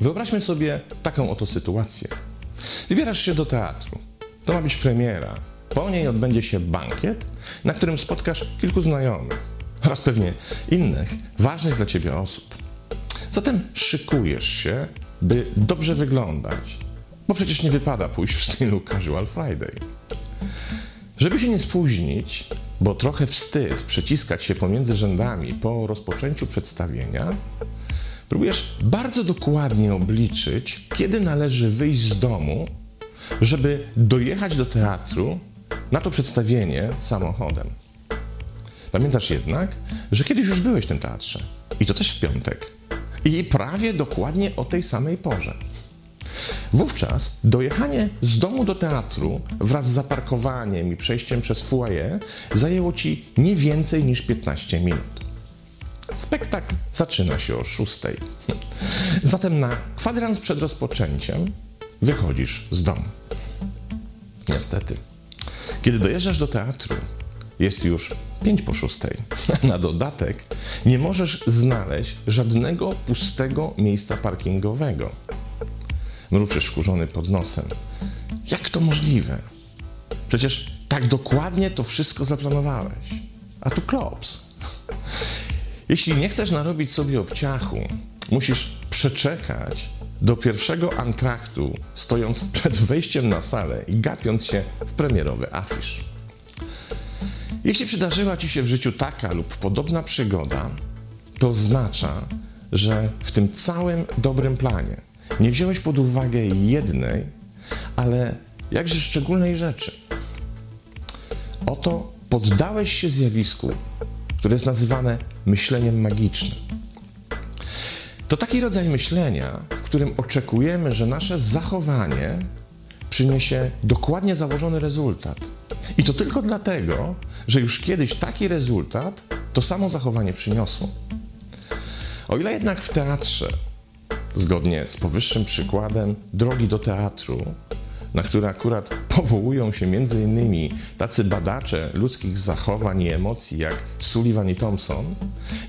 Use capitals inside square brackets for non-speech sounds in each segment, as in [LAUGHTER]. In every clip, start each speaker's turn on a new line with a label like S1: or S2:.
S1: Wyobraźmy sobie taką oto sytuację. Wybierasz się do teatru. To ma być premiera. Po niej odbędzie się bankiet, na którym spotkasz kilku znajomych oraz pewnie innych ważnych dla ciebie osób. Zatem szykujesz się, by dobrze wyglądać, bo przecież nie wypada pójść w stylu Casual Friday. Żeby się nie spóźnić, bo trochę wstyd przeciskać się pomiędzy rzędami po rozpoczęciu przedstawienia, próbujesz bardzo dokładnie obliczyć, kiedy należy wyjść z domu, żeby dojechać do teatru na to przedstawienie samochodem. Pamiętasz jednak, że kiedyś już byłeś w tym teatrze i to też w piątek. I prawie dokładnie o tej samej porze. Wówczas dojechanie z domu do teatru wraz z zaparkowaniem i przejściem przez foyer zajęło ci nie więcej niż 15 minut. Spektakl zaczyna się o 6. Zatem na kwadrans przed rozpoczęciem wychodzisz z domu. Niestety, kiedy dojeżdżasz do teatru, jest już 5 po 6. [LAUGHS] Na dodatek nie możesz znaleźć żadnego pustego miejsca parkingowego. Mruczysz wkurzony pod nosem. Jak to możliwe? Przecież tak dokładnie to wszystko zaplanowałeś. A tu klops. Jeśli nie chcesz narobić sobie obciachu, musisz przeczekać do pierwszego antraktu, stojąc przed wejściem na salę i gapiąc się w premierowy afisz. Jeśli przydarzyła Ci się w życiu taka lub podobna przygoda, to oznacza, że w tym całym dobrym planie nie wziąłeś pod uwagę jednej, ale jakże szczególnej rzeczy. Oto poddałeś się zjawisku, które jest nazywane myśleniem magicznym. To taki rodzaj myślenia, w którym oczekujemy, że nasze zachowanie przyniesie dokładnie założony rezultat. I to tylko dlatego, że już kiedyś taki rezultat to samo zachowanie przyniosło. O ile jednak w teatrze, zgodnie z powyższym przykładem, drogi do teatru, na które akurat powołują się m.in. tacy badacze ludzkich zachowań i emocji jak Sullivan i Thompson,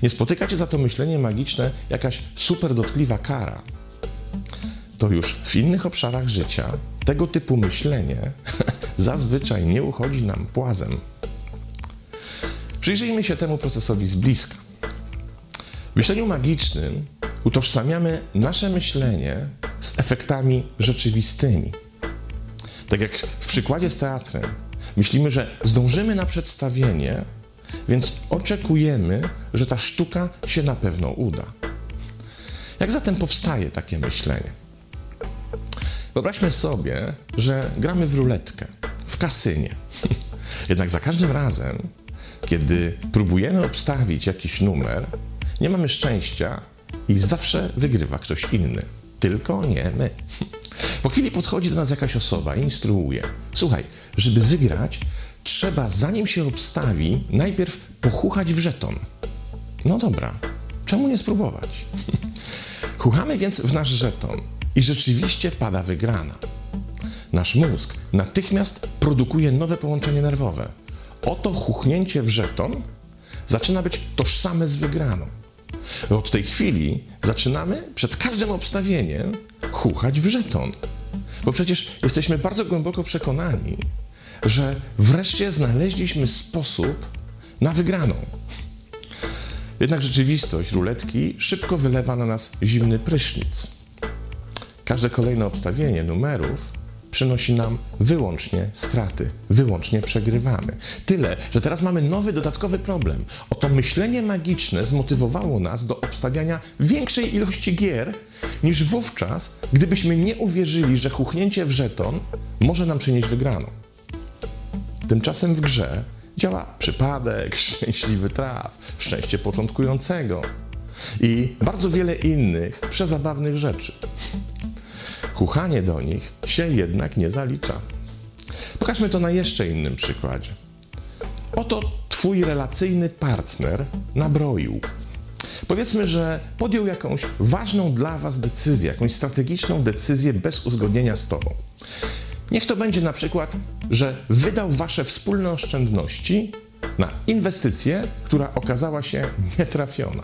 S1: nie spotyka cię za to myślenie magiczne jakaś super dotkliwa kara. To już w innych obszarach życia tego typu myślenie [LAUGHS] zazwyczaj nie uchodzi nam płazem. Przyjrzyjmy się temu procesowi z bliska. W myśleniu magicznym utożsamiamy nasze myślenie z efektami rzeczywistymi. Tak jak w przykładzie z teatrem, myślimy, że zdążymy na przedstawienie, więc oczekujemy, że ta sztuka się na pewno uda. Jak zatem powstaje takie myślenie? Wyobraźmy sobie, że gramy w ruletkę, w kasynie. [LAUGHS] Jednak za każdym razem, kiedy próbujemy obstawić jakiś numer, nie mamy szczęścia i zawsze wygrywa ktoś inny. Tylko nie my. [LAUGHS] Po chwili podchodzi do nas jakaś osoba i instruuje. Słuchaj, żeby wygrać, trzeba zanim się obstawi, najpierw pochuchać w żeton. No dobra, czemu nie spróbować? [LAUGHS] Chuchamy więc w nasz żeton i rzeczywiście pada wygrana. Nasz mózg natychmiast produkuje nowe połączenie nerwowe. Oto chuchnięcie w żeton zaczyna być tożsame z wygraną. Od tej chwili zaczynamy przed każdym obstawieniem chuchać w żeton. Bo przecież jesteśmy bardzo głęboko przekonani, że wreszcie znaleźliśmy sposób na wygraną. Jednak rzeczywistość ruletki szybko wylewa na nas zimny prysznic. Każde kolejne obstawienie numerów przynosi nam wyłącznie straty, wyłącznie przegrywamy. Tyle, że teraz mamy nowy, dodatkowy problem. Oto myślenie magiczne zmotywowało nas do obstawiania większej ilości gier niż wówczas, gdybyśmy nie uwierzyli, że chuchnięcie w żeton może nam przynieść wygraną. Tymczasem w grze działa przypadek, [LAUGHS] szczęśliwy traf, szczęście początkującego i bardzo wiele innych przezabawnych rzeczy. Chuchanie do nich się jednak nie zalicza. Pokażmy to na jeszcze innym przykładzie. Oto Twój relacyjny partner nabroił. Powiedzmy, że podjął jakąś ważną dla Was decyzję, jakąś strategiczną decyzję bez uzgodnienia z Tobą. Niech to będzie na przykład, że wydał wasze wspólne oszczędności na inwestycję, która okazała się nietrafiona.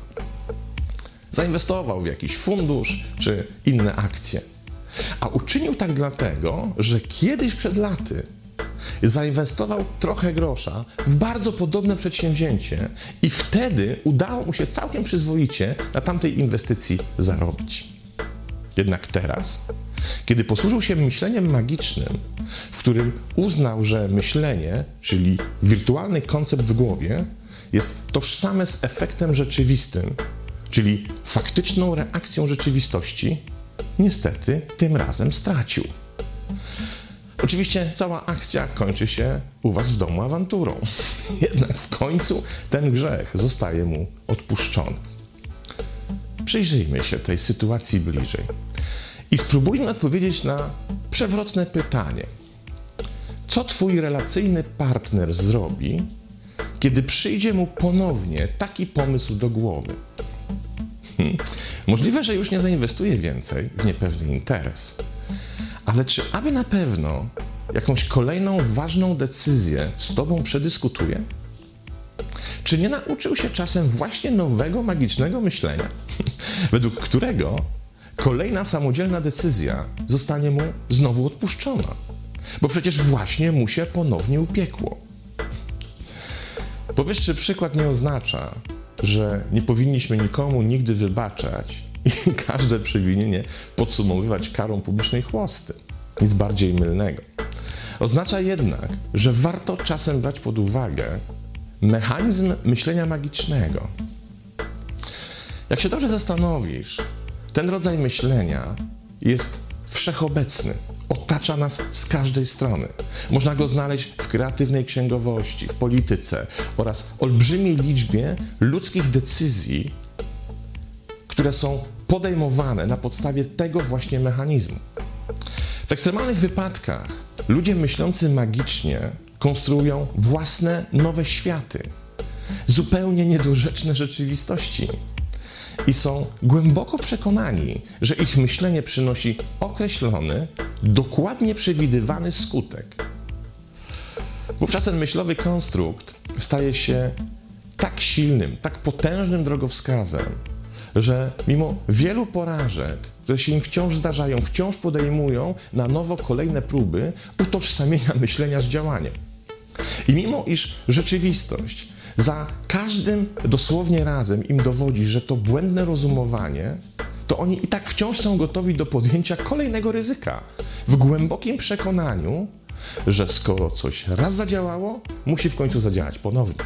S1: Zainwestował w jakiś fundusz czy inne akcje. A uczynił tak dlatego, że kiedyś przed laty zainwestował trochę grosza w bardzo podobne przedsięwzięcie i wtedy udało mu się całkiem przyzwoicie na tamtej inwestycji zarobić. Jednak teraz, kiedy posłużył się myśleniem magicznym, w którym uznał, że myślenie, czyli wirtualny koncept w głowie, jest tożsame z efektem rzeczywistym, czyli faktyczną reakcją rzeczywistości, niestety tym razem stracił. Oczywiście cała akcja kończy się u Was w domu awanturą. [LAUGHS] Jednak w końcu ten grzech zostaje mu odpuszczony. Przyjrzyjmy się tej sytuacji bliżej i spróbujmy odpowiedzieć na przewrotne pytanie. Co Twój relacyjny partner zrobi, kiedy przyjdzie mu ponownie taki pomysł do głowy? Możliwe, że już nie zainwestuje więcej w niepewny interes ale czy aby na pewno jakąś kolejną ważną decyzję z Tobą przedyskutuje? Czy nie nauczył się czasem właśnie nowego, magicznego myślenia, [LAUGHS] według którego kolejna samodzielna decyzja zostanie mu znowu odpuszczona? Bo przecież właśnie mu się ponownie upiekło. Powyższy przykład nie oznacza, że nie powinniśmy nikomu nigdy wybaczać i [LAUGHS] każde przewinienie podsumowywać karą publicznej chłosty. Nic bardziej mylnego. Oznacza jednak, że warto czasem brać pod uwagę mechanizm myślenia magicznego. Jak się dobrze zastanowisz, ten rodzaj myślenia jest wszechobecny, otacza nas z każdej strony. Można go znaleźć w kreatywnej księgowości, w polityce oraz olbrzymiej liczbie ludzkich decyzji, które są podejmowane na podstawie tego właśnie mechanizmu. W ekstremalnych wypadkach ludzie myślący magicznie konstruują własne nowe światy, zupełnie niedorzeczne rzeczywistości. I są głęboko przekonani, że ich myślenie przynosi określony, dokładnie przewidywany skutek. Wówczas ten myślowy konstrukt staje się tak silnym, tak potężnym drogowskazem, że mimo wielu porażek, które się im wciąż zdarzają, wciąż podejmują na nowo kolejne próby utożsamienia myślenia z działaniem. I mimo iż rzeczywistość za każdym dosłownie razem im dowodzi, że to błędne rozumowanie, to oni i tak wciąż są gotowi do podjęcia kolejnego ryzyka, w głębokim przekonaniu, że skoro coś raz zadziałało, musi w końcu zadziałać ponownie.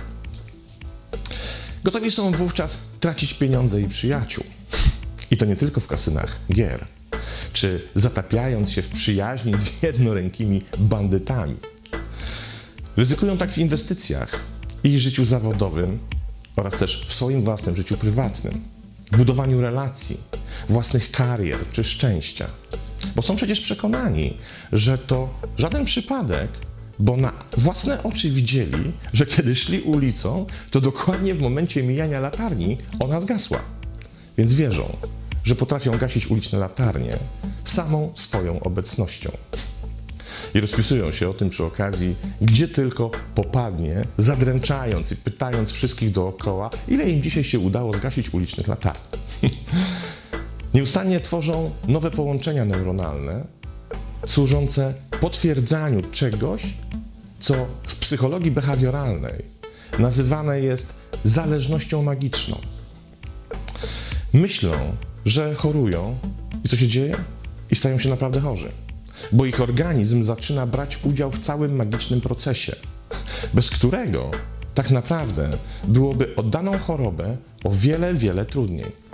S1: Gotowi są wówczas tracić pieniądze i przyjaciół. I to nie tylko w kasynach gier, czy zatapiając się w przyjaźni z jednorękimi bandytami. Ryzykują tak w inwestycjach i życiu zawodowym oraz też w swoim własnym życiu prywatnym, budowaniu relacji, własnych karier czy szczęścia. Bo są przecież przekonani, że to żaden przypadek, bo na własne oczy widzieli, że kiedy szli ulicą, to dokładnie w momencie mijania latarni ona zgasła. Więc wierzą, że potrafią gasić uliczne latarnie samą swoją obecnością. I rozpisują się o tym przy okazji, gdzie tylko popadnie, zadręczając i pytając wszystkich dookoła, ile im dzisiaj się udało zgasić ulicznych latarni. [LAUGHS] Nieustannie tworzą nowe połączenia neuronalne, służące potwierdzaniu czegoś, co w psychologii behawioralnej nazywane jest zależnością magiczną. Myślą, że chorują i co się dzieje? I stają się naprawdę chorzy, bo ich organizm zaczyna brać udział w całym magicznym procesie, bez którego tak naprawdę byłoby oddaną chorobę o wiele, wiele trudniej.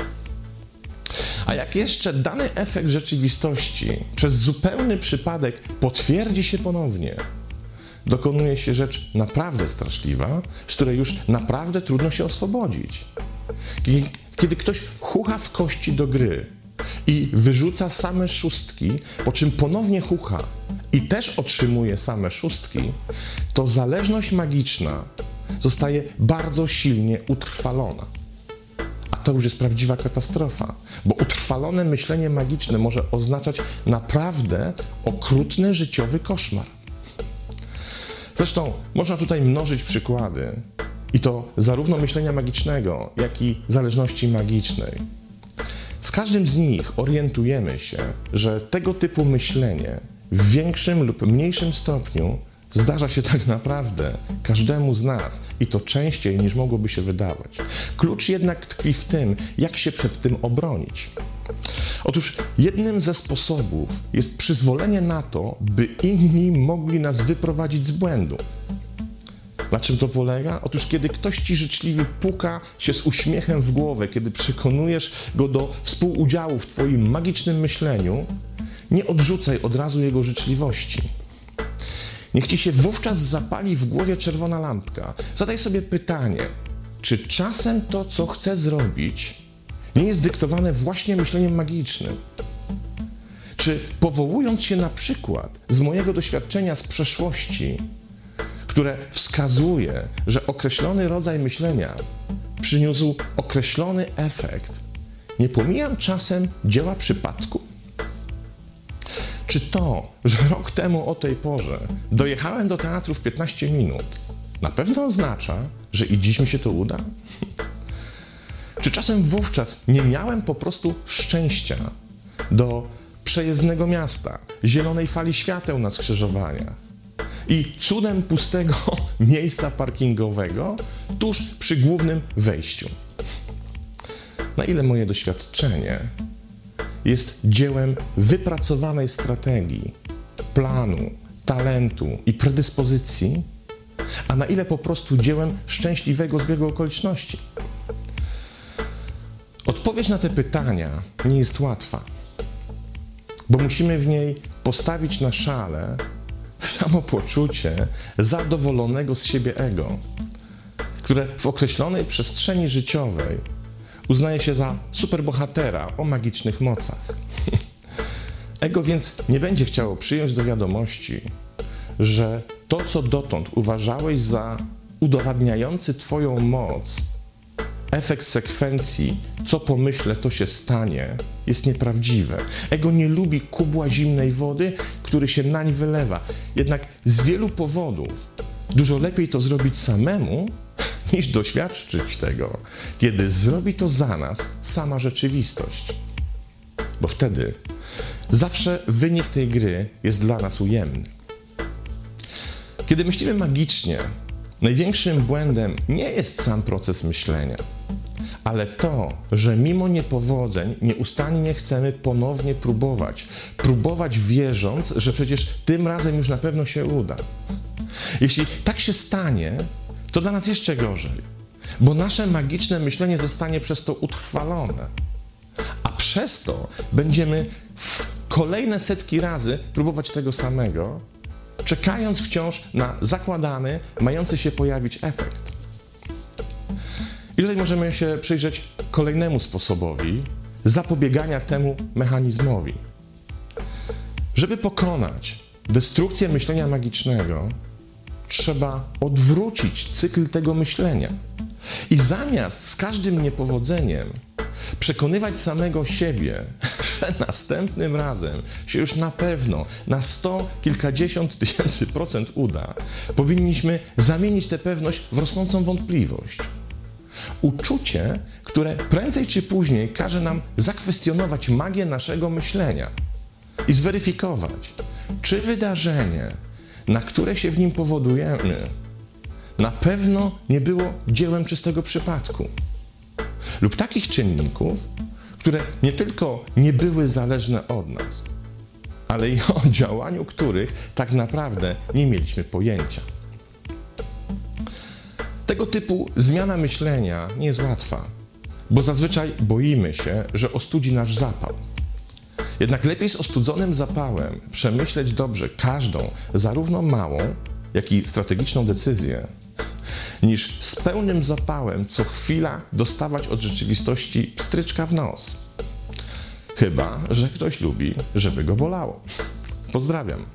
S1: A jak jeszcze dany efekt rzeczywistości przez zupełny przypadek potwierdzi się ponownie, dokonuje się rzecz naprawdę straszliwa, z której już naprawdę trudno się oswobodzić. Kiedy ktoś chucha w kości do gry i wyrzuca same szóstki, po czym ponownie chucha i też otrzymuje same szóstki, to zależność magiczna zostaje bardzo silnie utrwalona. A to już jest prawdziwa katastrofa, bo utrwalone myślenie magiczne może oznaczać naprawdę okrutny życiowy koszmar. Zresztą można tutaj mnożyć przykłady, i to zarówno myślenia magicznego, jak i zależności magicznej. Z każdym z nich orientujemy się, że tego typu myślenie w większym lub mniejszym stopniu zdarza się tak naprawdę każdemu z nas i to częściej niż mogłoby się wydawać. Klucz jednak tkwi w tym, jak się przed tym obronić. Otóż jednym ze sposobów jest przyzwolenie na to, by inni mogli nas wyprowadzić z błędu. Na czym to polega? Otóż kiedy ktoś ci życzliwie puka się z uśmiechem w głowę, kiedy przekonujesz go do współudziału w twoim magicznym myśleniu, nie odrzucaj od razu jego życzliwości. Niech ci się wówczas zapali w głowie czerwona lampka. Zadaj sobie pytanie, czy czasem to, co chcę zrobić, nie jest dyktowane właśnie myśleniem magicznym? Czy powołując się na przykład z mojego doświadczenia z przeszłości, które wskazuje, że określony rodzaj myślenia przyniósł określony efekt, nie pomijam czasem dzieła przypadku? Czy to, że rok temu o tej porze dojechałem do teatru w 15 minut, na pewno oznacza, że i dziś mi się to uda? Czy czasem wówczas nie miałem po prostu szczęścia do przejezdnego miasta, zielonej fali świateł na skrzyżowaniach i cudem pustego [LAUGHS] miejsca parkingowego tuż przy głównym wejściu? Na ile moje doświadczenie jest dziełem wypracowanej strategii, planu, talentu i predyspozycji, a na ile po prostu dziełem szczęśliwego zbiegu okoliczności? Odpowiedź na te pytania nie jest łatwa, bo musimy w niej postawić na szale samopoczucie zadowolonego z siebie ego, które w określonej przestrzeni życiowej uznaje się za superbohatera o magicznych mocach. [LAUGHS] Ego więc nie będzie chciało przyjąć do wiadomości, że to, co dotąd uważałeś za udowadniający Twoją moc, efekt sekwencji, co pomyślę, to się stanie, jest nieprawdziwe. Ego nie lubi kubła zimnej wody, który się nań wylewa. Jednak z wielu powodów dużo lepiej to zrobić samemu, [LAUGHS] niż doświadczyć tego, kiedy zrobi to za nas sama rzeczywistość. Bo wtedy zawsze wynik tej gry jest dla nas ujemny. Kiedy myślimy magicznie, największym błędem nie jest sam proces myślenia, ale to, że mimo niepowodzeń nieustannie chcemy ponownie próbować. Próbować wierząc, że przecież tym razem już na pewno się uda. Jeśli tak się stanie, to dla nas jeszcze gorzej, bo nasze magiczne myślenie zostanie przez to utrwalone. A przez to będziemy kolejne setki razy próbować tego samego, czekając wciąż na zakładany, mający się pojawić efekt. I tutaj możemy się przyjrzeć kolejnemu sposobowi zapobiegania temu mechanizmowi. Żeby pokonać destrukcję myślenia magicznego, trzeba odwrócić cykl tego myślenia. I zamiast z każdym niepowodzeniem przekonywać samego siebie, [LAUGHS] że następnym razem się już na pewno na sto kilkadziesiąt tysięcy procent uda, powinniśmy zamienić tę pewność w rosnącą wątpliwość. Uczucie, które prędzej czy później każe nam zakwestionować magię naszego myślenia i zweryfikować, czy wydarzenie, na które się w nim powodujemy, na pewno nie było dziełem czystego przypadku. Lub takich czynników, które nie tylko nie były zależne od nas, ale i o działaniu których tak naprawdę nie mieliśmy pojęcia. Tego typu zmiana myślenia nie jest łatwa, bo zazwyczaj boimy się, że ostudzi nasz zapał. Jednak lepiej z ostudzonym zapałem przemyśleć dobrze każdą, zarówno małą, jak i strategiczną decyzję, niż z pełnym zapałem co chwila dostawać od rzeczywistości stryczka w nos. Chyba, że ktoś lubi, żeby go bolało. Pozdrawiam.